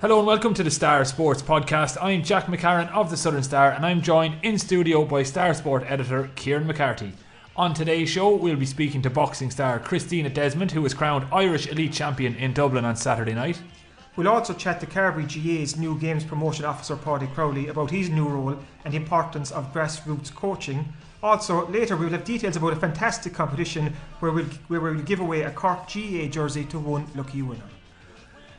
Hello and welcome to the Star Sports Podcast. I'm Jack McCarran of the Southern Star and I'm joined in studio by Star Sport editor Kieran McCarthy. On today's show, we'll be speaking to boxing star Christina Desmond, who was crowned Irish Elite Champion in Dublin on Saturday night. We'll also chat to Carbery GAA's new games promotion officer Paddy Crowley about his new role and the importance of grassroots coaching. Also, later we will have details about a fantastic competition where we'll, where we'll give away a Cork GAA jersey to one lucky winner.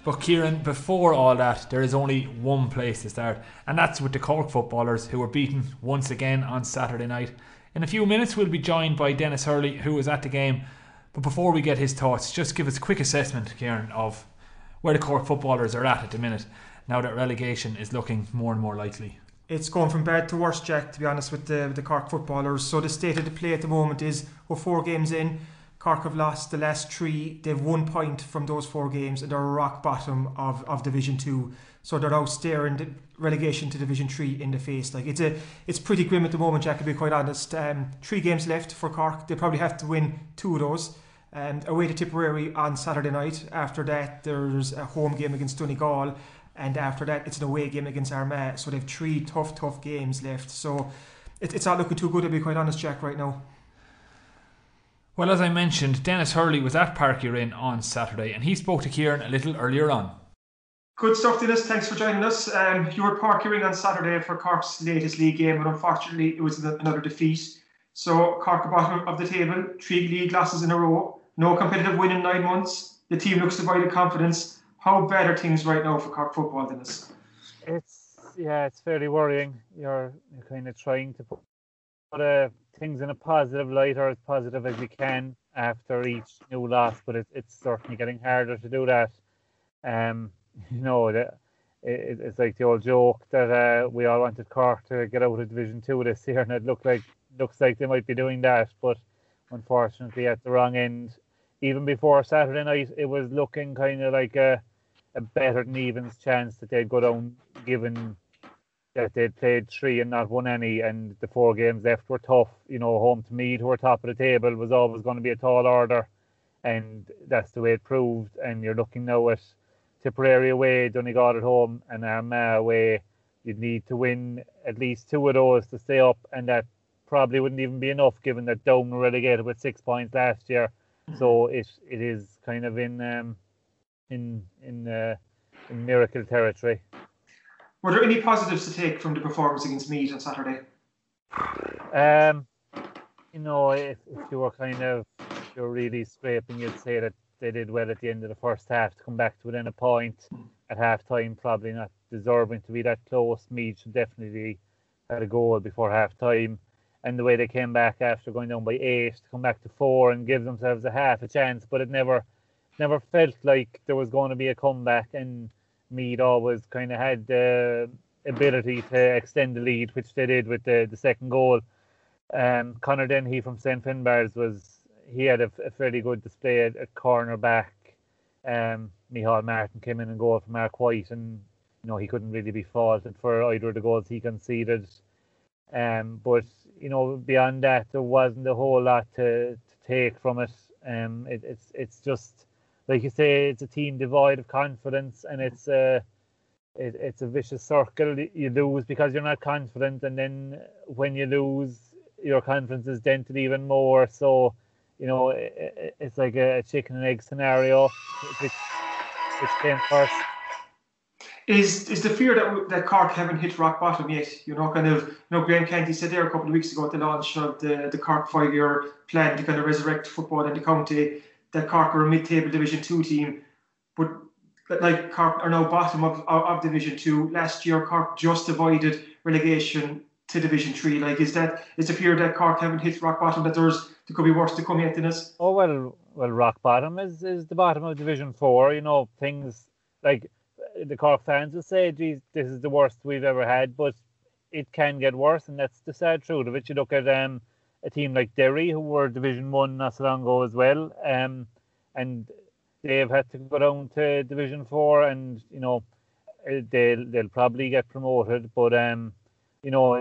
But Kieran, before all that, there is only one place to start, and that's with the Cork footballers who were beaten once again on Saturday night. In a few minutes, we'll be joined by Denis Hurley, who was at the game. But before we get his thoughts, just give us a quick assessment, Kieran, of where the Cork footballers are at at the minute, now that relegation is looking more and more likely. It's going from bad to worse, Jack, to be honest, with the, with the Cork footballers. So the state of the play at the moment is we're four games in. Cork have lost the last three. They've one point from those four games, and they're rock bottom of, of Division Two. So they're now staring the relegation to Division Three in the face. Like it's a, it's pretty grim at the moment, Jack. To be quite honest, um, three games left for Cork. They probably have to win two of those. Um, away to Tipperary on Saturday night. After that, there's a home game against Donegal, and after that, it's an away game against Armagh. So they've three tough, tough games left. So it, it's not looking too good, to be quite honest, Jack, right now. Well, as I mentioned, Denis Hurley was at Páirc Uí on Saturday, and he spoke to Kieran a little earlier on. Good stuff, Denis. Thanks for joining us. Um, you were at Páirc Uí on Saturday for Cork's latest league game, but unfortunately, it was another defeat. So Cork are bottom of the table, three league losses in a row, no competitive win in nine months. The team looks devoid of confidence. How bad are things right now for Cork football, Denis? It's yeah, it's fairly worrying. You're you're kind of trying to put uh, things in a positive light or as positive as you can after each new loss, but it, it's certainly getting harder to do that. Um, you know, it, it, it's like the old joke that uh, we all wanted Cork to get out of Division Two this year, and it looked like looks like they might be doing that, but unfortunately at the wrong end. Even before Saturday night, it was looking kind of like a, a better than evens chance that they'd go down, given that they'd played three and not won any, and the four games left were tough. You know, home to Meath, who were top of the table, was always going to be a tall order, and that's the way it proved. And you're looking now at Tipperary away, Donegal at home, and Armagh away. You'd need to win at least two of those to stay up, and that probably wouldn't even be enough, given that Down were relegated with six points last year. Mm-hmm. So it it is kind of in um, in in uh, in miracle territory. Were there any positives to take from the performance against Meath on Saturday? Um, you know, if, if you were kind of you're really scraping, you'd say that they did well at the end of the first half to come back to within a point at half time, probably not deserving to be that close. Meath should definitely had a goal before half time. And the way they came back after going down by eight to come back to four and give themselves a half a chance, but it never never felt like there was going to be a comeback and Meath always kind of had the ability to extend the lead, which they did with the, the second goal. Um, Conor Dennehy from St Finbarrs was he had a, a fairly good display at, at cornerback. Um, Micheál Martin came in and goal for Mark White, and you know he couldn't really be faulted for either of the goals he conceded. Um, but you know beyond that, there wasn't a whole lot to, to take from it. Um, it, it's it's just like you say, it's a team devoid of confidence, and it's a it, it's a vicious circle. You lose because you're not confident, and then when you lose, your confidence is dented even more. So, you know, it, it's like a chicken and egg scenario, which which came first. Is is the fear that that Cork haven't hit rock bottom yet? You know, kind of. You know, Graham Canty said there a couple of weeks ago at the launch of the the Cork five year plan to kind of resurrect football in the county that Cork are a mid-table Division Two team, but like Cork are now bottom of, of, Division Two. Last year, Cork just avoided relegation to Division Three. Like, is that is the fear that Cork haven't hit rock bottom that there's there could be worse to come yet than this? Oh well, well, rock bottom is is the bottom of Division Four. You know, things like the Cork fans will say, "Geez, this is the worst we've ever had," but it can get worse, and that's the sad truth of it. You look at um, a team like Derry, who were Division One not so long ago as well, um, and they've had to go down to Division Four, and you know eh, they'll they'll probably get promoted, but um, you know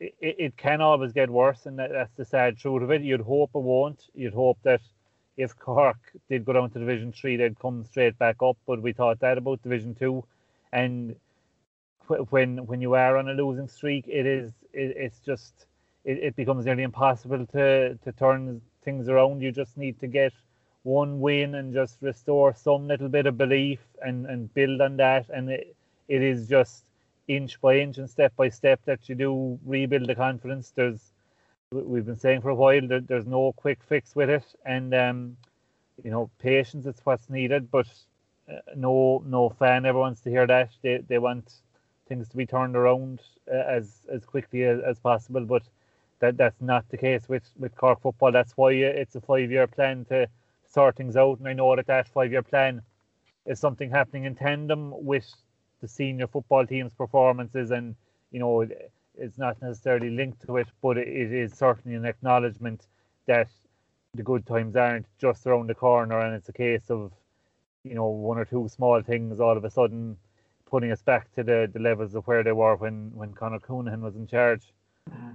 it, it can always get worse, and that, that's the sad truth of it. You'd hope it won't. You'd hope that if Cork did go down to Division Three, they'd come straight back up. But we thought that about Division Two, and when when you are on a losing streak, it is it, it's just it, it becomes nearly impossible to to turn things around. You just need to get one win and just restore some little bit of belief and and build on that. And it, it is just inch by inch and step by step that you do rebuild the confidence. There's we've been saying for a while that there's no quick fix with it, and um, you know patience is what's needed. But uh, no no fan ever wants to hear that. They they want things to be turned around uh, as as quickly as, as possible. But that that's not the case with with Cork football. That's why it's a five year plan to sort things out. And I know that that five year plan is something happening in tandem with the senior football team's performances, and you know it's not necessarily linked to it, but it is certainly an acknowledgement that the good times aren't just around the corner, and it's a case of you know one or two small things all of a sudden putting us back to the, the levels of where they were when when Conor Counihan was in charge. Mm-hmm.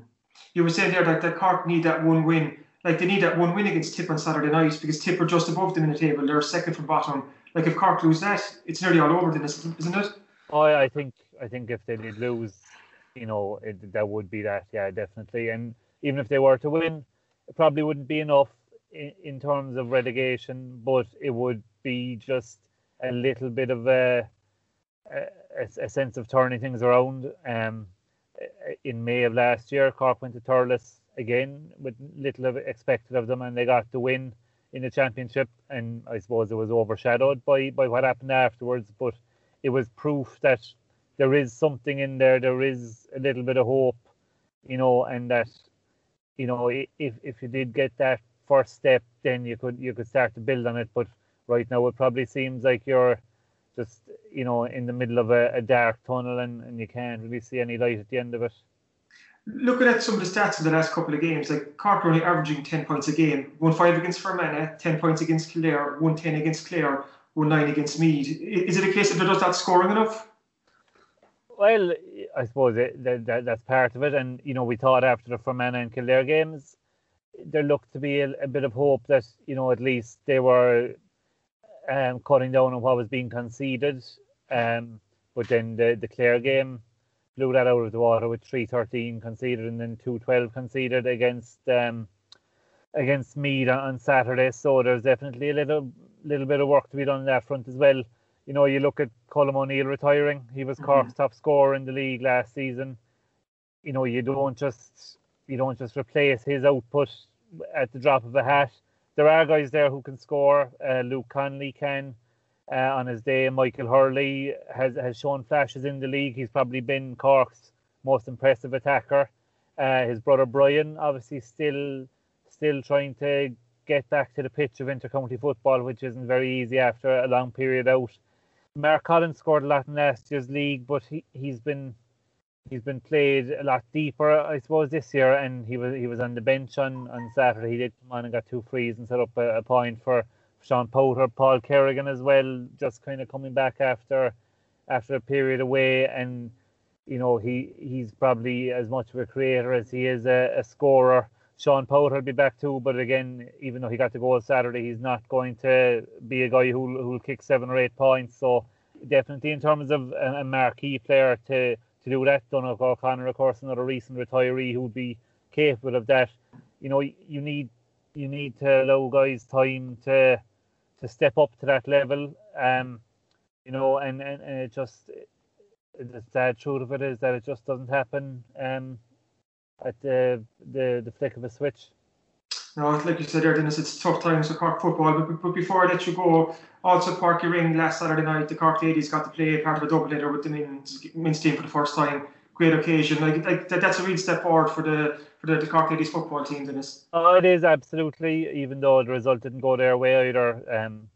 You were saying there that, that Cork need that one win. Like they need that one win against Tip on Saturday night because Tip are just above them in the table. They're second from bottom. Like if Cork lose that, it's nearly all over then, isn't it? Oh, I think I think if they did lose, you know, it, that would be that. Yeah, definitely. And even if they were to win, it probably wouldn't be enough in, in terms of relegation, but it would be just a little bit of a a, a sense of turning things around. Um, in May of last year, Cork went to Thurles again with little expected of them, and they got the win in the championship. And I suppose it was overshadowed by by what happened afterwards, but it was proof that there is something in there. There is a little bit of hope, you know, and that you know if if you did get that first step, then you could you could start to build on it. But right now, it probably seems like you're just you know in the middle of a, a dark tunnel and, and you can't really see any light at the end of it. Looking at some of the stats in the last couple of games, like Cork are only averaging 10 points a game. 1 5 against Fermanagh, 10 points against Kildare, 1 10 against Clare, 1 9 against Meath. Is it a case of they're just not scoring enough? Well, I suppose it, that, that, that's part of it. And, you know, we thought after the Fermanagh and Kildare games, there looked to be a, a bit of hope that, you know, at least they were um, cutting down on what was being conceded. Um, but then the, the Clare game blew that out of the water with 313 conceded and then 212 conceded against um, against Meath on Saturday. So there's definitely a little little bit of work to be done on that front as well. You know, you look at Colm O'Neill retiring. He was Cork's mm-hmm. top scorer in the league last season. You know, you don't just you don't just replace his output at the drop of a hat there are guys there who can score. Uh, Luke Connolly can uh, on his day. Michael Hurley has, has shown flashes in the league. He's probably been Cork's most impressive attacker. Uh, his brother Brian, obviously, still still trying to get back to the pitch of intercounty football, which isn't very easy after a long period out. Mark Collins scored a lot in last year's league, but he, he's been he's been played a lot deeper, I suppose, this year. And he was he was on the bench on, on Saturday. He did come on and got two frees and set up a, a point for Sean Powter, Paul Kerrigan as well, just kind of coming back after after a period away. And you know he he's probably as much of a creator as he is a, a scorer. Sean Powter will be back too, but again, even though he got the goal Saturday, he's not going to be a guy who'll who'll kick seven or eight points. So definitely in terms of a, a marquee player to to do that. Donald O'Connor, of course, another recent retiree who would be capable of that. You know, you need you need to allow guys time to to step up to that level. Um, you know, and, and, and it just the sad truth of it is that it just doesn't happen um, at the, the the flick of a switch. No, like you said there, Denis, it's tough times for Cork football. But, but before I let you go, also Uí Rinn last Saturday night, the Cork ladies got to play part of a doubleheader with the men's, men's team for the first time. Great occasion. Like, like that, that's a real step forward for the for the, the Cork ladies football team, Denis. Oh, it is absolutely. Even though the result didn't go their way either. Um,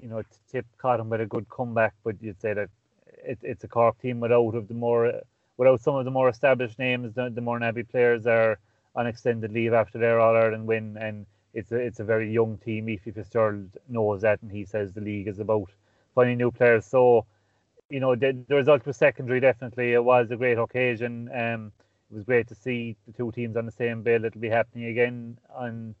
you know, Tip caught them with a good comeback, but you'd say that it, it's a Cork team without of the more without some of the more established names. The, the more Mourneabbey players are on extended leave after their All Ireland win, and it's a it's a very young team. Ephie Fitzgerald knows that, and he says the league is about finding new players. So, you know, the, the result was secondary. Definitely, it was a great occasion. Um, it was great to see the two teams on the same bill. It'll be happening again on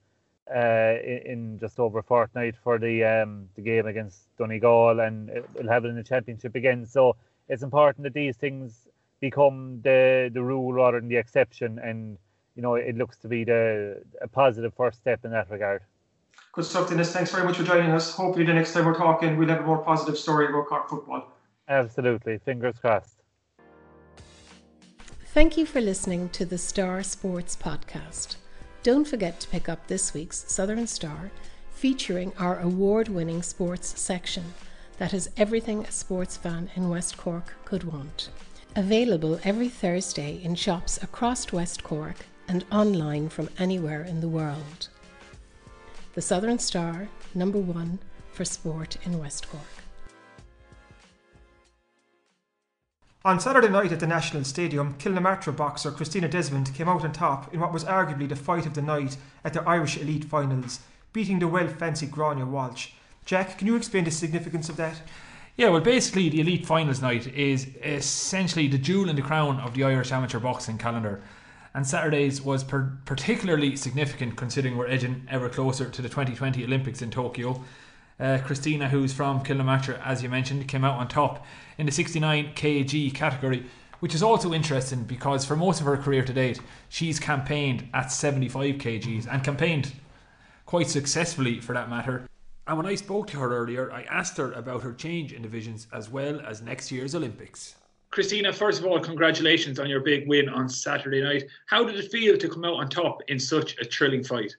uh, in, just over a fortnight for the um, the game against Donegal, and we'll have it in the championship again. So it's important that these things become the the rule rather than the exception, and you know it looks to be the a positive first step in that regard. Good stuff, Denis. Thanks very much for joining us. Hopefully, the next time we're talking, we'll have a more positive story about Cork football. Absolutely. Fingers crossed. Thank you for listening to the Star Sports Podcast. Don't forget to pick up this week's Southern Star featuring our award winning sports section that has everything a sports fan in West Cork could want. Available every Thursday in shops across West Cork and online from anywhere in the world. The Southern Star, number one for sport in West Cork. On Saturday night at the National Stadium, Cill na Martra boxer Christina Desmond came out on top in what was arguably the fight of the night at the Irish Elite Finals, beating the well fancied Gráinne Walsh. Jack, can you explain the significance of that? Yeah, well, basically, the Elite Finals night is essentially the jewel in the crown of the Irish amateur boxing calendar. And Saturdays was per- particularly significant considering we're edging ever closer to the 2020 Olympics in Tokyo. Uh, Christina, who's from Cill na Martra, as you mentioned, came out on top in the 69 kg category, which is also interesting because for most of her career to date, she's campaigned at 75 kgs and campaigned quite successfully for that matter. And when I spoke to her earlier, I asked her about her change in divisions as well as next year's Olympics. Christina, first of all, congratulations on your big win on Saturday night. How did it feel to come out on top in such a thrilling fight?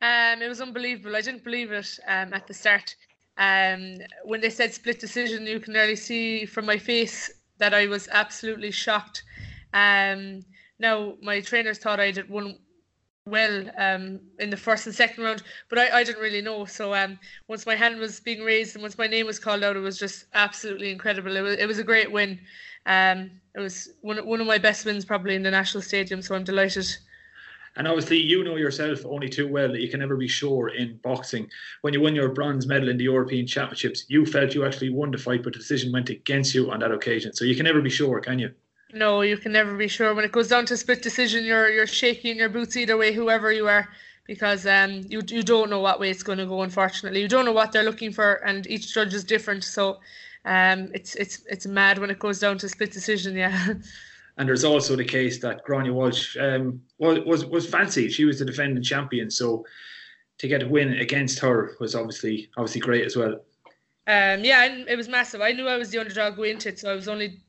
Um, it was unbelievable. I didn't believe it um, at the start. Um, when they said split decision, you can nearly see from my face that I was absolutely shocked. Um, now, my trainers thought I did won well um, in the first and second round, but I, I didn't really know. So um, once my hand was being raised and once my name was called out, it was just absolutely incredible. It was, it was a great win. Um, it was one, one of my best wins probably in the National Stadium, so I'm delighted. And obviously, you know yourself only too well that you can never be sure in boxing. When you won your bronze medal in the European Championships, you felt you actually won the fight, but the decision went against you on that occasion. So you can never be sure, can you? No, you can never be sure. When it goes down to split decision, you're you're shaking your boots either way, whoever you are, because um you you don't know what way it's going to go. Unfortunately, you don't know what they're looking for, and each judge is different. So, um, it's it's it's mad when it goes down to split decision. Yeah. And there's also the case that Gráinne Walsh um, was, was was fancy. She was the defending champion, so to get a win against her was obviously obviously great as well. Um, yeah, it was massive. I knew I was the underdog going into it, so I was only.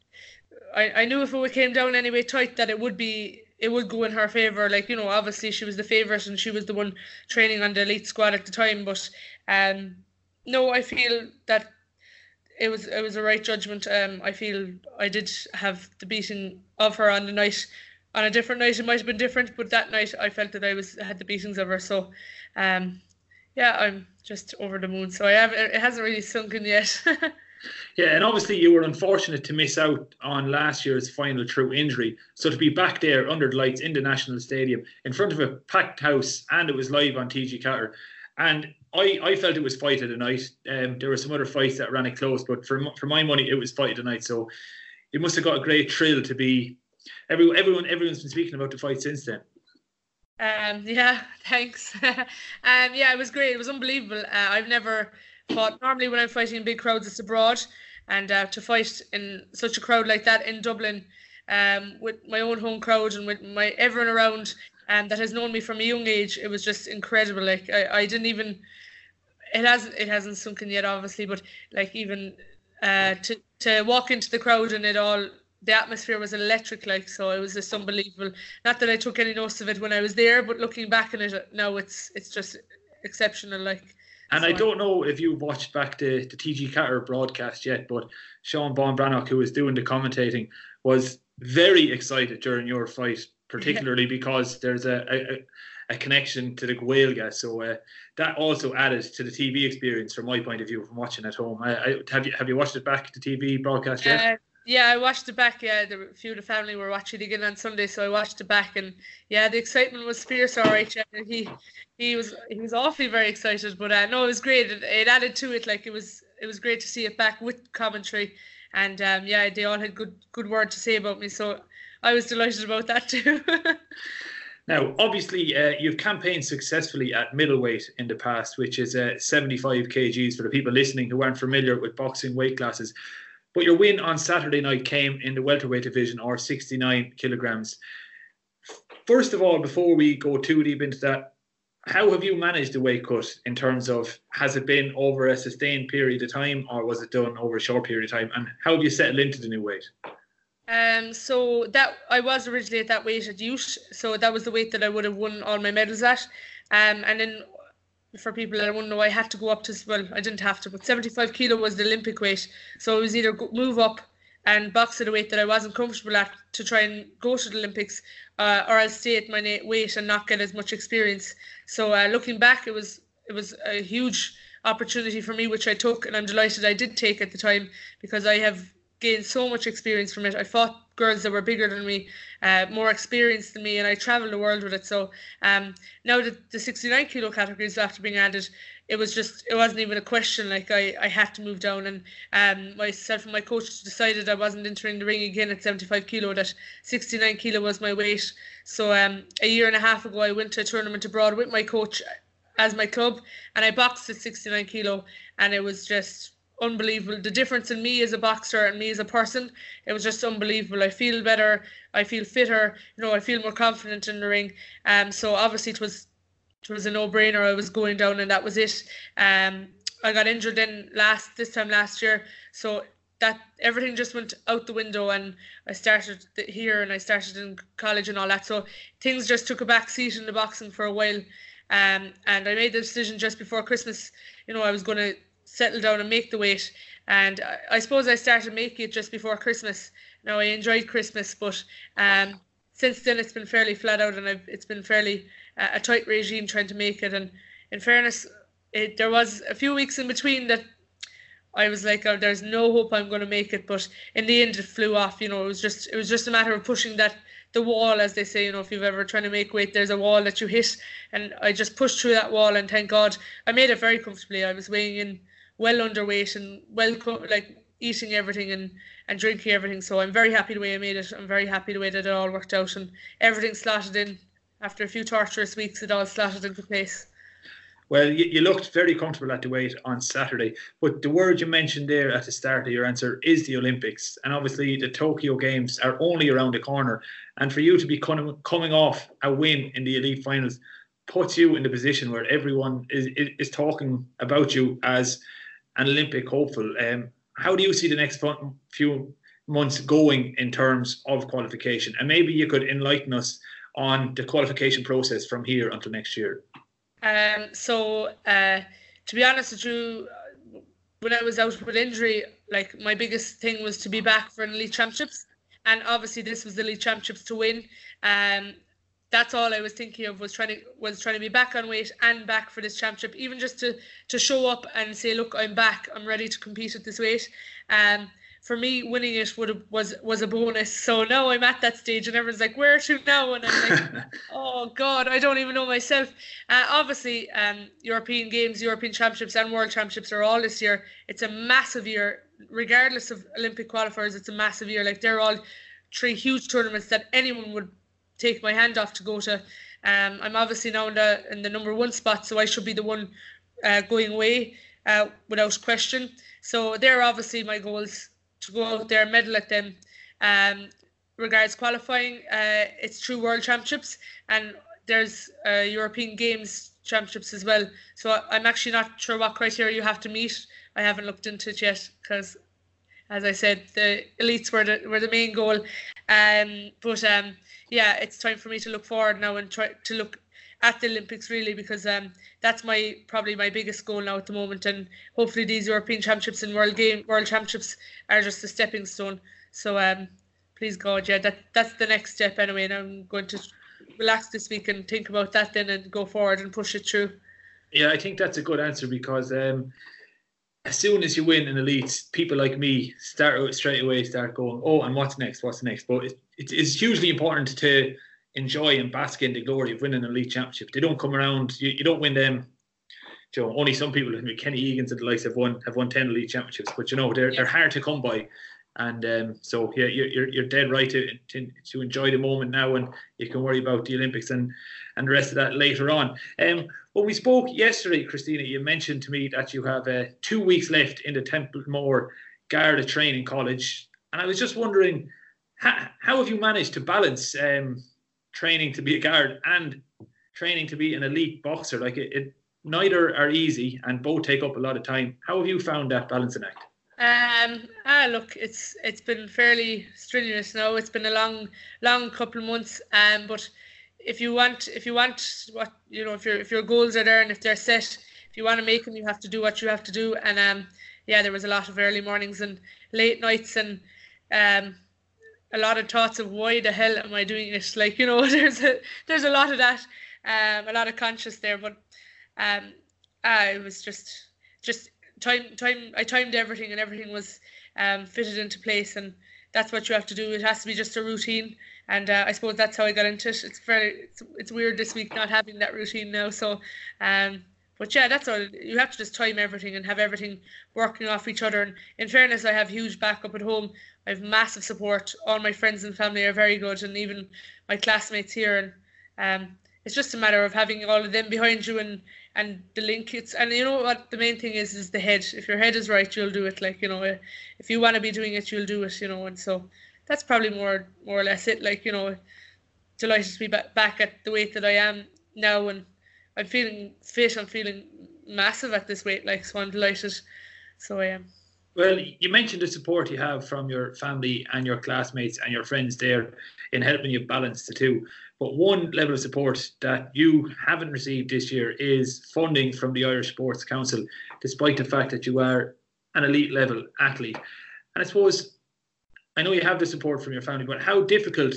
I, I knew if it came down anyway tight that it would be it would go in her favour. Like you know, obviously she was the favourite and she was the one training on the elite squad at the time. But um, no, I feel that it was it was a right judgment. Um, I feel I did have the beating of her on the night. On a different night, it might have been different, but that night I felt that I was had the beatings of her. So, um, yeah, I'm just over the moon. So I have it hasn't really sunk in yet. yeah, and obviously you were unfortunate to miss out on last year's final through injury. So to be back there under the lights in the National Stadium in front of a packed house and it was live on TG4. And I, I felt it was fight of the night. Um, there were some other fights that ran it close, but for for my money, it was fight of the night. So it must have got a great thrill to be. Everyone, everyone, everyone's been speaking about the fight since then. Um, yeah, thanks. um, yeah, it was great. It was unbelievable. Uh, I've never fought. Normally, when I'm fighting in big crowds, it's abroad, and uh, to fight in such a crowd like that in Dublin, um, with my own home crowd and with my everyone around, um, that has known me from a young age, it was just incredible. Like I, I didn't even it hasn't it hasn't sunk in yet, obviously, but like even uh, to to walk into the crowd and it all the atmosphere was electric like so it was just unbelievable not that i took any notice of it when i was there but looking back on it now it's it's just exceptional like and I don't know if you watched back the, the TG4 broadcast yet, but Seán Bán Breathnach, who was doing the commentating, was very excited during your fight, particularly because there's a, a, a connection to the Gaeilge. So uh, that also added to the TV experience from my point of view from watching at home. I, I, have you have you watched it back the TV broadcast yet? Uh, yeah, I watched it back. Yeah, the, few of the family were watching it again on Sunday, so I watched it back, and yeah, the excitement was fierce. All right, yeah, he he was he was awfully very excited, but uh, no, it was great. It, it added to it. Like it was it was great to see it back with commentary, and um, yeah, they all had good good word to say about me. So I was delighted about that too. Now, obviously, uh, you've campaigned successfully at middleweight in the past, which is uh, 75 kgs for the people listening who aren't familiar with boxing weight classes. But your win on Saturday night came in the welterweight division, or 69 kilograms. First of all, before we go too deep into that, how have you managed the weight cut in terms of has it been over a sustained period of time, or was it done over a short period of time? And how have you settled into the new weight? Um, so that I was originally at that weight at youth, so that was the weight that I would have won all my medals at. Um, and then for people that wouldn't know, I had to go up to well, I didn't have to, but 75 kilo was the Olympic weight, so it was either move up and box at a weight that I wasn't comfortable at to try and go to the Olympics, uh, or I'll stay at my weight and not get as much experience. So uh, looking back, it was it was a huge opportunity for me, which I took, and I'm delighted I did take at the time because I have gained so much experience from it. I fought girls that were bigger than me, uh, more experienced than me, and I travelled the world with it. So um, now that the 69 kilo categories after being added, it was just it wasn't even a question. Like I, I had to move down, and um, myself and my coach decided I wasn't entering the ring again at 75 kilo. That 69 kilo was my weight. So um, a year and a half ago, I went to a tournament abroad with my coach as my club, and I boxed at 69 kilo, and it was just unbelievable. The difference in me as a boxer and me as a person, it was just unbelievable. I feel better. I feel fitter. You know, I feel more confident in the ring. Um, so obviously it was it was a no brainer. I was going down, and that was it. Um, I got injured in last this time last year, so that everything just went out the window, and I started here, and I started in college and all that. So things just took a back seat in the boxing for a while. Um, and I made the decision just before Christmas. You know, I was going to settle down and make the weight. And I, I suppose I started making it just before Christmas. Now I enjoyed Christmas, but um, since then it's been fairly flat out, and I've, it's been fairly uh, a tight regime trying to make it. And in fairness, it, there was a few weeks in between that I was like, oh, there's no hope I'm going to make it. But in the end, it flew off. You know, it was just it was just a matter of pushing that the wall, as they say. You know, if you've ever trying to make weight, there's a wall that you hit, and I just pushed through that wall, and thank God I made it very comfortably. I was weighing in well underweight and well like eating everything and and drinking everything. So I'm very happy the way I made it. I'm very happy the way that it all worked out and everything slotted in. After a few torturous weeks, it all slotted into place. Well, you, you looked very comfortable at the weight on Saturday, but the word you mentioned there at the start of your answer is the Olympics, and obviously the Tokyo Games are only around the corner. And for you to be coming coming off a win in the elite finals puts you in the position where everyone is, is, is talking about you as an Olympic hopeful. Um, how do you see the next few months going in terms of qualification? And maybe you could enlighten us on the qualification process from here until next year. Um, so, uh, to be honest with you, when I was out with injury, like my biggest thing was to be back for an elite championships, and obviously this was the elite championships to win. Um, that's all I was thinking of was trying to was trying to be back on weight and back for this championship, even just to to show up and say, look, I'm back, I'm ready to compete at this weight. Um, for me, winning it would have, was was a bonus. So now I'm at that stage, and everyone's like, "Where to now?" And I'm like, "Oh God, I don't even know myself." Uh, obviously, um, European Games, European Championships, and World Championships are all this year. It's a massive year, regardless of Olympic qualifiers. It's a massive year. Like they're all three huge tournaments that anyone would take my hand off to go to. Um, I'm obviously now in the in the number one spot, so I should be the one uh, going away uh, without question. So they're obviously my goals to go out there, medal at them. Um, regards qualifying, uh, it's through World Championships and there's uh, European Games Championships as well. So I'm actually not sure what criteria you have to meet. I haven't looked into it yet because, as I said, the elites were the were the main goal. Um, but um, yeah, it's time for me to look forward now and try to look at the Olympics really because um, that's my probably my biggest goal now at the moment and hopefully these European Championships and World Game World Championships are just a stepping stone. So um, please God, yeah, that that's the next step anyway, and I'm going to relax this week and think about that then and go forward and push it through. Yeah, I think that's a good answer because um, as soon as you win an elite, people like me start straight away start going, oh, and what's next? What's next? But it, it, it's hugely important to enjoy and bask in the glory of winning an elite championship. They don't come around. You, you don't win them. You know, only some people, like Kenny Egan's and the likes, have won have won ten elite championships. But you know, they're yeah. they're hard to come by. And um, so yeah, you're, you're dead right to, to, to enjoy the moment now, and you can worry about the Olympics and and the rest of that later on. Um, when we spoke yesterday, Christina, you mentioned to me that you have uh, two weeks left in the Templemore Garda Training College, and I was just wondering, how, how have you managed to balance um, training to be a guard and training to be an elite boxer? Like it, it, neither are easy, and both take up a lot of time. How have you found that balancing act? Um, ah, look, it's it's been fairly strenuous now. It's been a long, long couple of months. Um, but if you want, if you want what you know, if your if your goals are there and if they're set, if you want to make them, you have to do what you have to do. And um, yeah, there was a lot of early mornings and late nights and um, a lot of thoughts of why the hell am I doing this? Like you know, there's a there's a lot of that, um, a lot of conscious there. But um, uh, it was just just time time I timed everything and everything was um, fitted into place and that's what you have to do. It has to be just a routine, and uh, I suppose that's how I got into it. It's very it's, it's weird this week not having that routine now. So, um, but yeah, that's all. You have to just time everything and have everything working off each other. And in fairness, I have huge backup at home. I have massive support. All my friends and family are very good, and even my classmates here. And um, it's just a matter of having all of them behind you and and the link. It's and you know what? The main thing is is the head. If your head is right you'll do it. Like you know eh, if you want to be doing it you'll do it you know and so that's probably more more or less it. Like you know delighted to be back, back at the weight that I am now and I'm feeling fit. I'm feeling massive at this weight like so I'm delighted. So I am well, you mentioned the support you have from your family and your classmates and your friends there in helping you balance the two. But one level of support that you haven't received this year is funding from the Irish Sports Council, despite the fact that you are an elite level athlete. And I suppose I know you have the support from your family, but how difficult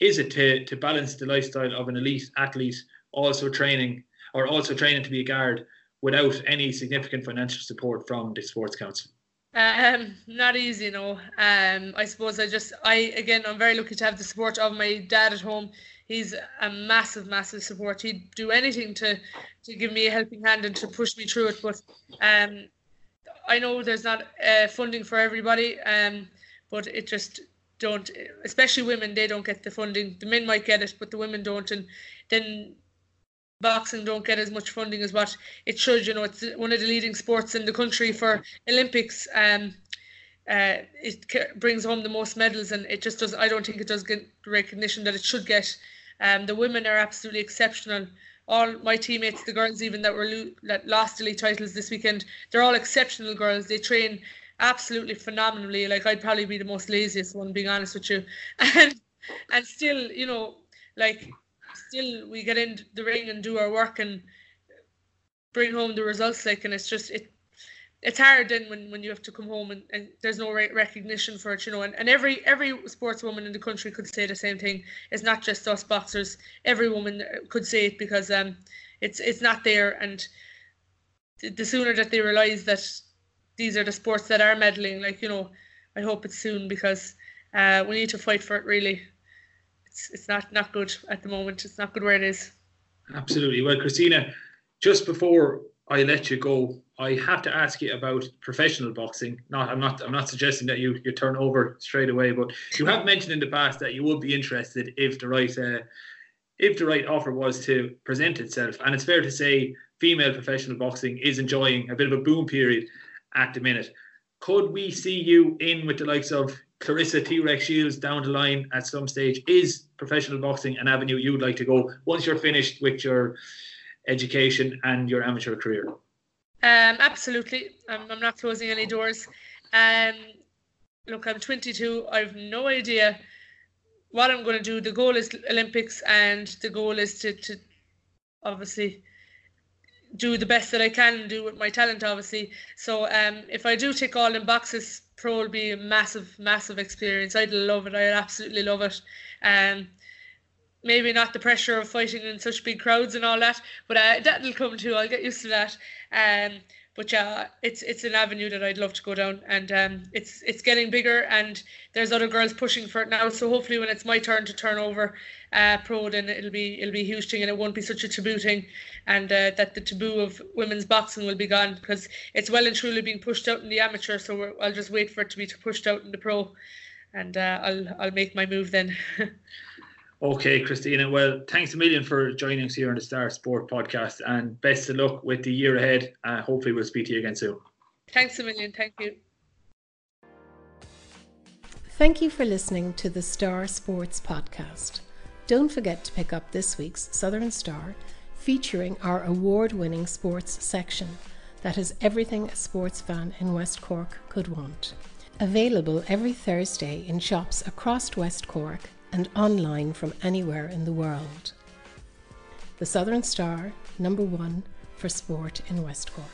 is it to, to balance the lifestyle of an elite athlete also training or also training to be a guard without any significant financial support from the Sports Council? Um, not easy, no. Um, I suppose I just, I again, I'm very lucky to have the support of my dad at home. He's a massive, massive support. He'd do anything to, to give me a helping hand and to push me through it. But um, I know there's not uh, funding for everybody. Um, but it just don't, especially women. They don't get the funding. The men might get it, but the women don't. And then boxing don't get as much funding as what it should. You know, it's one of the leading sports in the country for Olympics. Um, uh, it brings home the most medals, and it just does. I don't think it does get the recognition that it should get. Um, the women are absolutely exceptional. All my teammates, the girls even that were lo- that lost elite titles this weekend, they're all exceptional girls. They train absolutely phenomenally. Like I'd probably be the most laziest one, being honest with you, and and still, you know, like still we get in the ring and do our work and bring home the results like and it's just it it's hard then when, when you have to come home and, and there's no re- recognition for it you know and, and every every sportswoman in the country could say the same thing. It's not just us boxers. Every woman could say it because um it's it's not there and the sooner that they realize that these are the sports that are medalling like you know i hope it's soon because uh, we need to fight for it really it's it's not not good at the moment. It's not good where it is. Absolutely. Well, Christina, just before I let you go, I have to ask you about professional boxing. Not, I'm not, I'm not suggesting that you you turn over straight away, but you have mentioned in the past that you would be interested if the right, uh, if the right offer was to present itself. And it's fair to say, female professional boxing is enjoying a bit of a boom period at the minute. Could we see you in with the likes of Claressa T Rex Shields down the line at some stage. Is professional boxing an avenue you'd like to go once you're finished with your education and your amateur career? Um, absolutely. I'm, I'm not closing any doors. Um, look, I'm 22. I have no idea what I'm going to do. The goal is Olympics, and the goal is to, to obviously do the best that I can do with my talent, obviously. So um, if I do tick all in boxes, pro will be a massive, massive experience. I'd love it. I'd absolutely love it. Um, maybe not the pressure of fighting in such big crowds and all that, but uh, that'll come too. I'll get used to that. Um, but yeah, it's it's an avenue that I'd love to go down, and um, it's it's getting bigger, and there's other girls pushing for it now. So hopefully, when it's my turn to turn over uh, pro, then it'll be it'll be a huge thing, and it won't be such a taboo thing, and uh, that the taboo of women's boxing will be gone because it's well and truly being pushed out in the amateur. So I'll just wait for it to be pushed out in the pro, and uh, I'll I'll make my move then. Okay, Christina. Well, thanks a million for joining us here on the Star Sport podcast and best of luck with the year ahead. Uh, hopefully, we'll speak to you again soon. Thanks a million. Thank you. Thank you for listening to the Star Sports podcast. Don't forget to pick up this week's Southern Star featuring our award winning sports section that has everything a sports fan in West Cork could want. Available every Thursday in shops across West Cork and online from anywhere in the world. The Southern Star, number one for sport in West Cork.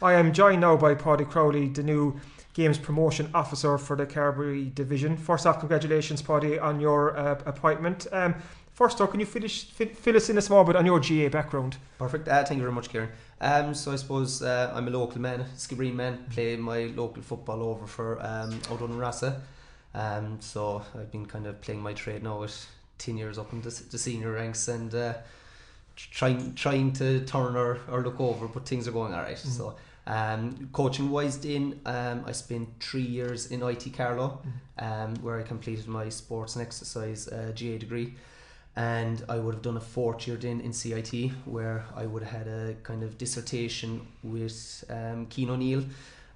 I am joined now by Paddy Crowley, the new Games Promotion Officer for the Carbery Division. First off, congratulations, Paddy, on your uh, appointment. Um, first off, can you finish, fill us in a small bit on your GAA background? Perfect. Uh, thank you very much, Kieran. Um, so I suppose uh, I'm a local man, Skibbereen man, play my local football over for um, O'Donovan Rossa. Um, so I've been kind of playing my trade now with 10 years up in the, the senior ranks and uh, trying trying to turn or, or look over, but things are going alright. Mm. So um, coaching wise, then um, I spent three years in IT Carlow, mm. um, where I completed my sports and exercise uh, GAA degree and I would have done a fourth year then in CIT where I would have had a kind of dissertation with um, Cian O'Neill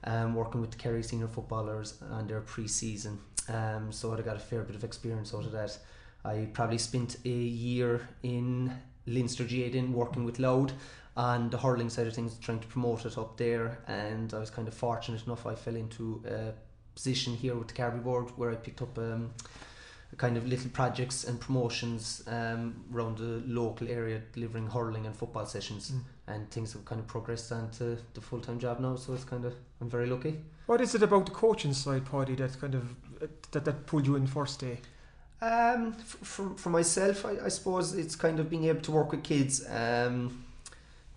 um, working with the Kerry senior footballers and their pre-season. Um, so I got a fair bit of experience out of that. I probably spent a year in Leinster Jaden working with Louth on the hurling side of things trying to promote it up there. And I was kind of fortunate enough I fell into a position here with the Carbery board where I picked up um, kind of little projects and promotions um, around the local area, delivering hurling and football sessions, mm. and things have kind of progressed onto the full time job now. So it's kind of I'm very lucky. What is it about the coaching side, Paddy, that kind of that that pulled you in first day? Um, for, for myself, I, I suppose it's kind of being able to work with kids. Um,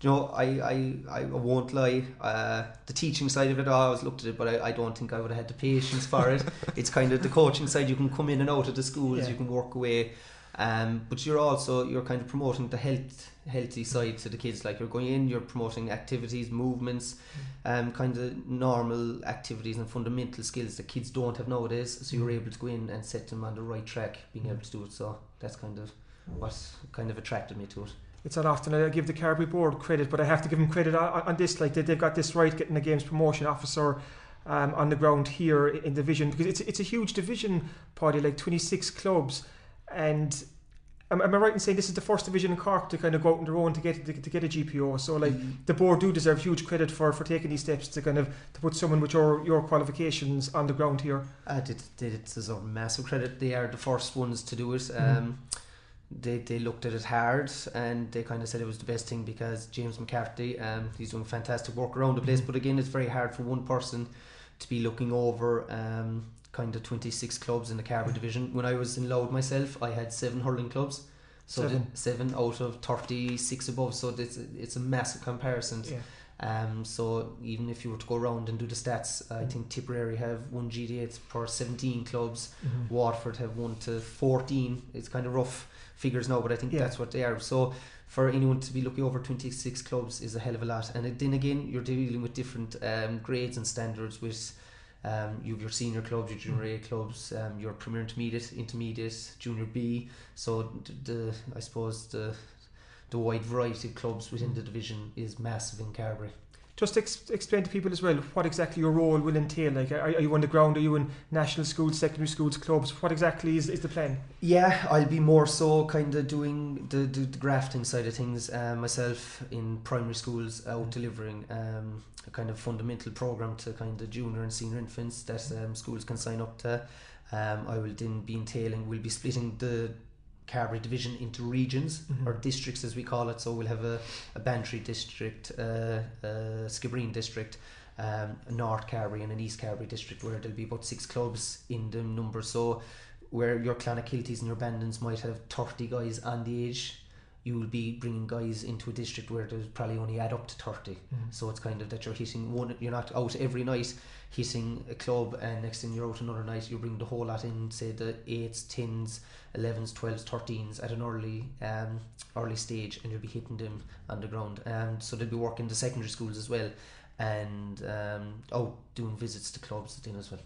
you know, I, I, I won't lie. Uh, the teaching side of it, I always looked at it, but I, I don't think I would have had the patience for it. it's kind of the coaching side. You can come in and out of the schools. Yeah. You can work away, um, but you're also you're kind of promoting the health healthy side to the kids. Like you're going in, you're promoting activities, movements, um, kind of normal activities and fundamental skills that kids don't have nowadays. So you're mm. able to go in and set them on the right track, being able to do it. So that's kind of what kind of attracted me to it it's not often I give the Carbery board credit, but I have to give them credit on, on this. Like they, they've got this right, getting the games promotion officer um, on the ground here in division because it's it's a huge division party, like 26 clubs, and am, am I right in saying this is the first division in Cork to kind of go out on their own to get to, to get a GPO? So like mm-hmm. the board do deserve huge credit for, for taking these steps to kind of to put someone with your your qualifications on the ground here. Uh, they, they deserve massive credit. They are the first ones to do it. Mm-hmm. They, they looked at it hard and they kind of said it was the best thing because James McCarthy um, he's doing fantastic work around the place mm-hmm. but again it's very hard for one person to be looking over um, kind of 26 clubs in the Carbery division. When I was in Louth myself I had seven hurling clubs. So seven, seven out of 36 above. So it's, it's a massive comparison. Yeah. Um, so even if you were to go around and do the stats, I think Tipperary have one GDA per 17 clubs, mm-hmm. Waterford have one to 14. It's kind of rough figures now, but I think yeah. that's what they are. So for anyone to be looking over 26 clubs is a hell of a lot. And then again, you're dealing with different um, grades and standards with um, you have your senior clubs, your junior A clubs, um, your premier intermediate, intermediate, junior B. So the, the I suppose the the wide variety of clubs within the division is massive in Carbery just ex- explain to people as well what exactly your role will entail. Like, are, are, you on the ground? Are you in national schools, secondary schools, clubs? What exactly is, is the plan? Yeah, I'll be more so kind of doing the, the, the grafting side of things uh, myself in primary schools, out delivering um, a kind of fundamental program to kind of junior and senior infants that um, schools can sign up to. Um, I will then be entailing, we'll be splitting the Carbery division into regions mm-hmm. or districts as we call it. So we'll have a, a Bantry district, uh, a Skibbereen district, um, a North Carbery and an East Carbery district where there'll be about six clubs in the number. So where your clan Clonakilties and your Bandons might have 30 guys on the age, you will be bringing guys into a district where there's probably only add up to 30. So it's kind of that you're hitting one, you're not out every night hitting a club, and next thing you're out another night, you bring the whole lot in, say the 8s, 10s, 11s, 12s, 13s at an early um, early stage, and you'll be hitting them on the ground. Um, so they'll be working the secondary schools as well, and um, out doing visits to clubs then as well.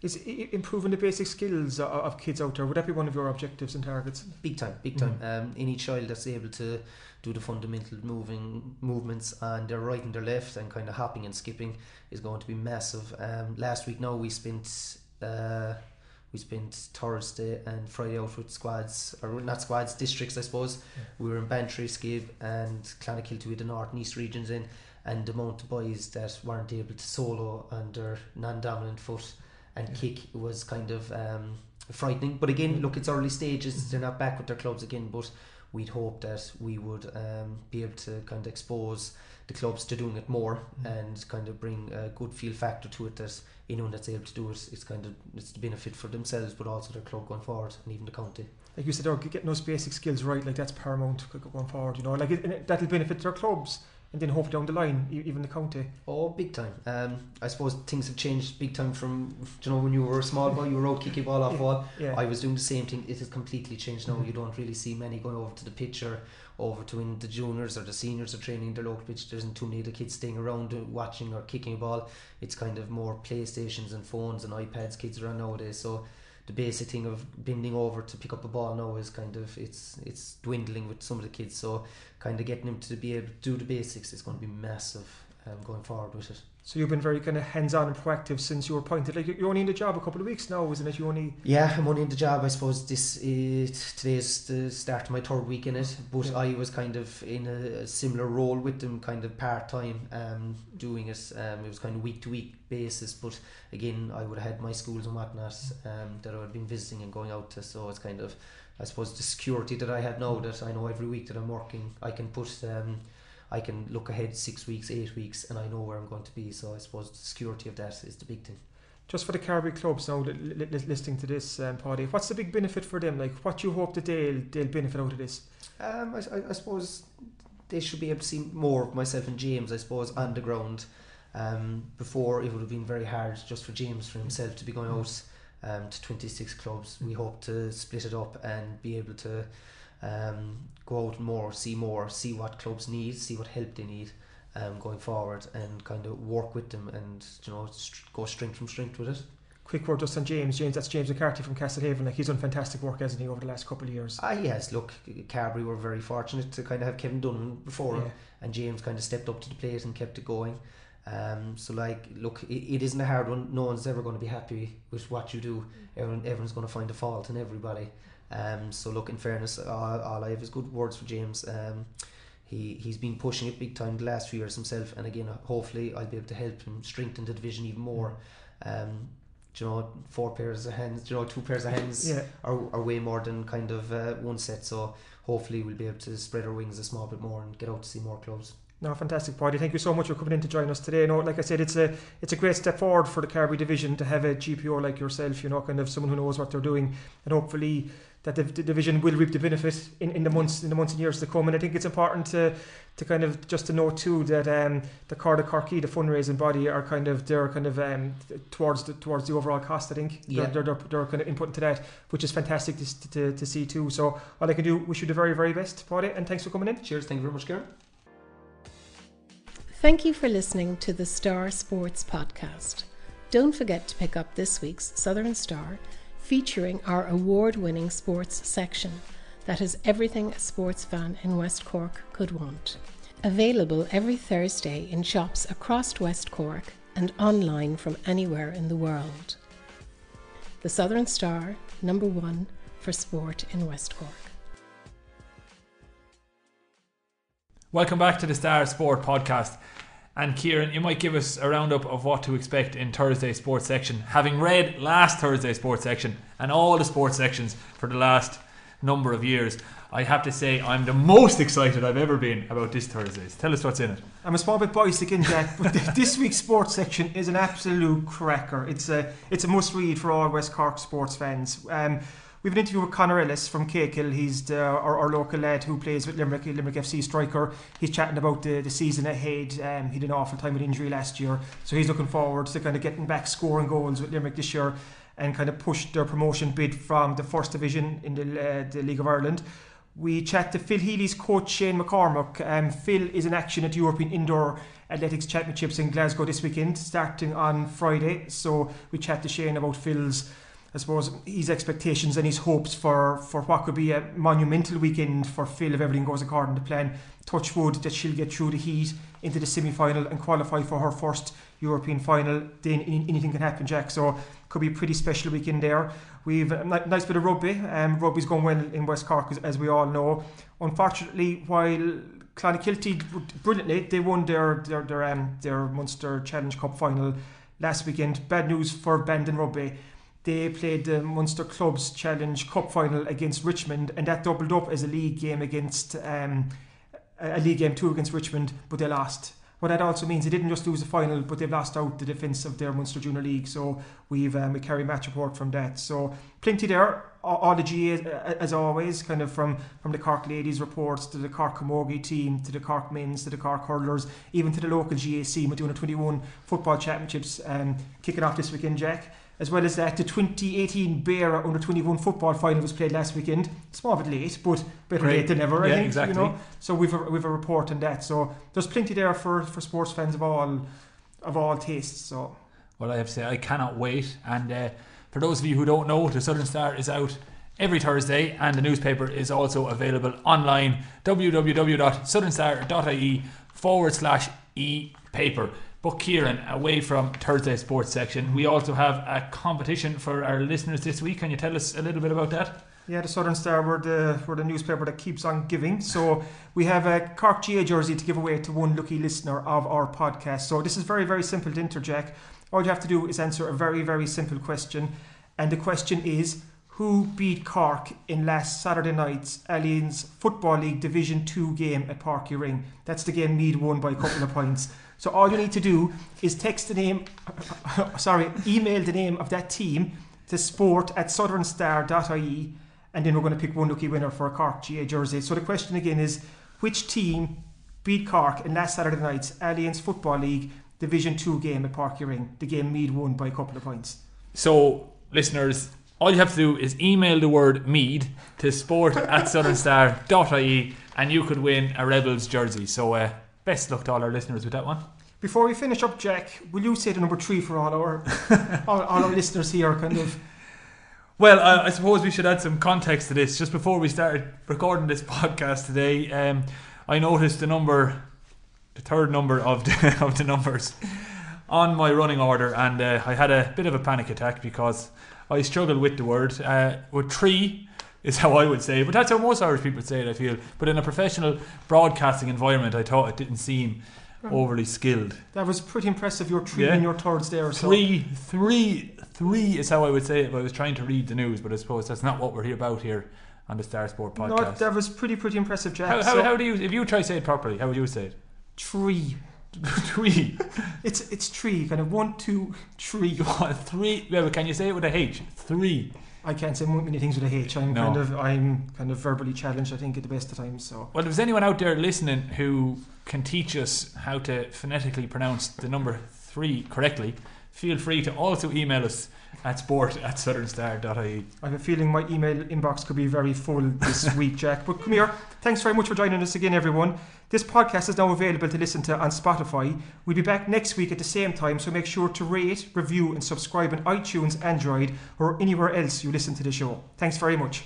Is improving the basic skills of kids out there, would that be one of your objectives and targets? Big time, big time. Um, any child that's able to do the fundamental moving movements and their right and their left and kind of hopping and skipping is going to be massive. Um, last week now we spent uh, we spent Thursday and Friday out with squads or not squads districts I suppose. We were in Bantry, Skib and Clonakilty with the north and east regions in and the amount of boys that weren't able to solo their non-dominant foot and kick was kind of um, frightening. But again, look, it's early stages. They're not back with their clubs again, but we'd hope that we would um, be able to kind of expose the clubs to doing it more and kind of bring a good feel factor to it that anyone that's able to do it, it's kind of it's the benefit for themselves, but also their club going forward and even the county. Like you said, getting those basic skills right, like that's paramount going forward. You know, like it- that'll benefit their clubs, and then hopefully down the line, even the county. Oh, big time. Um, I suppose things have changed big time from, you know, when you were a small boy, you were out kicking ball off wall. Yeah. I was doing the same thing. It has completely changed now. You don't really see many going over to the pitch or over to when the juniors or the seniors are training their local pitch. There isn't too many of the kids staying around uh, watching or kicking a ball. It's kind of more PlayStations and phones and iPads kids are on nowadays. So the basic thing of bending over to pick up a ball now is kind of it's it's dwindling with some of the kids. So kind of getting them to be able to do the basics is going to be massive um, going forward with it. So you've been very kind of hands-on and proactive since you were appointed. Like you're only in the job a couple of weeks now, isn't it? You only Yeah, I'm only in the job. I suppose this is today's the start of my third week in it. But Yeah. I was kind of in a, similar role with them, kind of part time, um, doing it. Um, it was kind of week to week basis. But again, I would have had my schools and whatnot um, that I would have been visiting and going out to. So it's kind of, I suppose, the security that I have now that I know every week that I'm working, I can put. Um, I can look ahead six weeks, eight weeks, and I know where I'm going to be. So I suppose the security of that is the big thing. just for the Carbery clubs now, li- li- li- listening to this, um, Paddy. What's the big benefit for them? Like, what do you hope that they'll they'll benefit out of this? Um, I, I, I suppose they should be able to see more of myself and James, I suppose, on the ground. Um, before it would have been very hard just for James for himself to be going out um, to 26 clubs. We hope to split it up and be able to um, go out more, see more, see what clubs need, see what help they need um, going forward, and kind of work with them and you know st- go strength from strength with it. Quick word just on James. James, that's James McCarthy from Castlehaven. Like he's done fantastic work, hasn't he, over the last couple of years? Ah, yes, look, Carbery were very fortunate to kind of have Kevin Dunham before him, and James kind of stepped up to the plate and kept it going. Um, so, like, look, it, it isn't a hard one. No one's ever going to be happy with what you do. Everyone, everyone's going to find a fault in everybody. Um, so, look, in fairness, all, all I have is good words for James. Um, he he's been pushing it big time the last few years himself, and again, hopefully, I'll be able to help him strengthen the division even more. Um, do you know, four pairs of hands, do you know, two pairs of hands Yeah. are, are way more than kind of uh, one set. So hopefully we'll be able to spread our wings a small bit more and get out to see more clubs. No, fantastic, Paddy. Thank you so much for coming in to join us today. No, like I said, it's a it's a great step forward for the Carbery division to have a GPO like yourself. You know, kind of someone who knows what they're doing, and hopefully that the, the division will reap the benefit in, in the months in the months and years to come. And I think it's important to to kind of just to note too that um, the Cairde Chorcaí, the fundraising body, are kind of they're kind of um, towards the towards the overall cost. I think Yeah. they're, they're, they're, they're kind of input into that, which is fantastic to, to, to see too. So all I can do wish you the very very best, Paddy, and thanks for coming in. Cheers, thank you very much, Karen. Thank you for listening to the Star Sports Podcast. Don't forget to pick up this week's Southern Star, featuring our award winning sports section that has everything a sports fan in West Cork could want. Available every Thursday in shops across West Cork and online from anywhere in the world. The Southern Star, number one for sport in West Cork. Welcome back to the Star Sport podcast. And Kieran, you might give us a roundup of what to expect in Thursday's sports section. Having read last Thursday's sports section and all the sports sections for the last number of years, I have to say I'm the most excited I've ever been about this Thursday's. Tell us what's in it. I'm a small bit biased again, Jack, but th- this week's sports section is an absolute cracker. It's a it's a must read for all West Cork sports fans. Um, we have an interview with Conor Ellis from Cakehill. He's the, our, our local lad who plays with Limerick, Limerick FC striker. He's chatting about the, the season ahead. Um, he had an awful time with injury last year, so he's looking forward to kind of getting back scoring goals with Limerick this year and kind of push their promotion bid from the first division in the, uh, the League of Ireland. We chat to Phil Healy's coach Shane McCormack. Um, Phil is in action at the European Indoor Athletics Championships in Glasgow this weekend, starting on Friday. So we chat to Shane about Phil's I suppose his expectations and his hopes for, for what could be a monumental weekend for Phil if everything goes according to plan. Touch wood that she'll get through the heat into the semi final and qualify for her first European final. Then anything can happen, Jack. So could be a pretty special weekend there. We've a nice bit of rugby. Um, rugby's going well in West Cork, as, as we all know. Unfortunately, while Clonakilty brilliantly, they won their their their, um, their Munster Challenge Cup final last weekend. Bad news for Bandon Rugby they played the Munster Clubs Challenge Cup final against Richmond, and that doubled up as a league game against um, a league game two against Richmond, but they lost. What that also means they didn't just lose the final, but they've lost out the defence of their Munster Junior League. So we've um, we carry match report from that. So plenty there. All, the GAAs, as always, kind of from from the Cork ladies reports to the Cork Camogie team to the Cork men's to the Cork hurlers, even to the local GAC doing a 21 football championships um, kicking off this weekend, Jack as well as that the 2018 Beara under 21 football final was played last weekend. It's more Small bit late, but better Great. late than never. I Yeah, think, exactly. You know, so we've a, we've a report on that. So there's plenty there for, for sports fans of all of all tastes. So Well, I have to say, I cannot wait. And uh, for those of you who don't know, the Southern Star is out every Thursday, and the newspaper is also available online www.southernstar.ie forward slash e paper. But Kieran, away from Thursday sports section, we also have a competition for our listeners this week. Can you tell us a little bit about that? Yeah, the Southern Star were the were the newspaper that keeps on giving. So we have a Cork GAA jersey to give away to one lucky listener of our podcast. So this is very very simple to interject. All you have to do is answer a very very simple question, and the question is. Who beat Cork in last Saturday night's Allianz Football League Division 2 game at Páirc Uí Rinn? That's the game Meath won by a couple of points. So all you need to do is text the name, sorry, email the name of that team to sport at southernstar.ie and then we're going to pick one lucky winner for a Cork GAA jersey. So the question again is which team beat Cork in last Saturday night's Allianz Football League Division 2 game at Páirc Uí Rinn? The game Meath won by a couple of points. So, listeners, all you have to do is email the word Meath to sport at southernstar.ie and you could win a Rebels jersey. So, uh, best luck to all our listeners with that one. Before we finish up, Jack, will you say the number three for all our all, all our listeners here? Kind of. Well, uh, I suppose we should add some context to this. Just before we started recording this podcast today, um, I noticed the number, the third number of the, of the numbers on my running order, and uh, I had a bit of a panic attack because I struggled with the word. Uh, with three is how I would say it, but that's how most Irish people say it, I feel. But in a professional broadcasting environment, I thought it didn't seem overly skilled. That was pretty impressive. Your three Yeah. and your thirds there. So. Three, three, three is how I would say it if I was trying to read the news, but I suppose that's not what we're here about here on the Star Sport No, podcast. that was pretty pretty impressive, Jack. how, how, So, how do you, if you try to say it properly, how would you say it? three. Three. It's it's three. Kind of one, two, three. Three. Yeah, but can you say it with a H? Three. I can't say many things with a H. I'm No. kind of I'm kind of verbally challenged. I think at the best of times. So Well, if there's anyone out there listening who can teach us how to phonetically pronounce the number three correctly, feel free to also email us at sport at southernstar.ie. I have a feeling my email inbox could be very full this week, Jack. But come here. Thanks very much for joining us again, everyone. This podcast is now available to listen to on Spotify. We'll be back next week at the same time, so make sure to rate, review, and subscribe on iTunes, Android, or anywhere else you listen to the show. Thanks very much.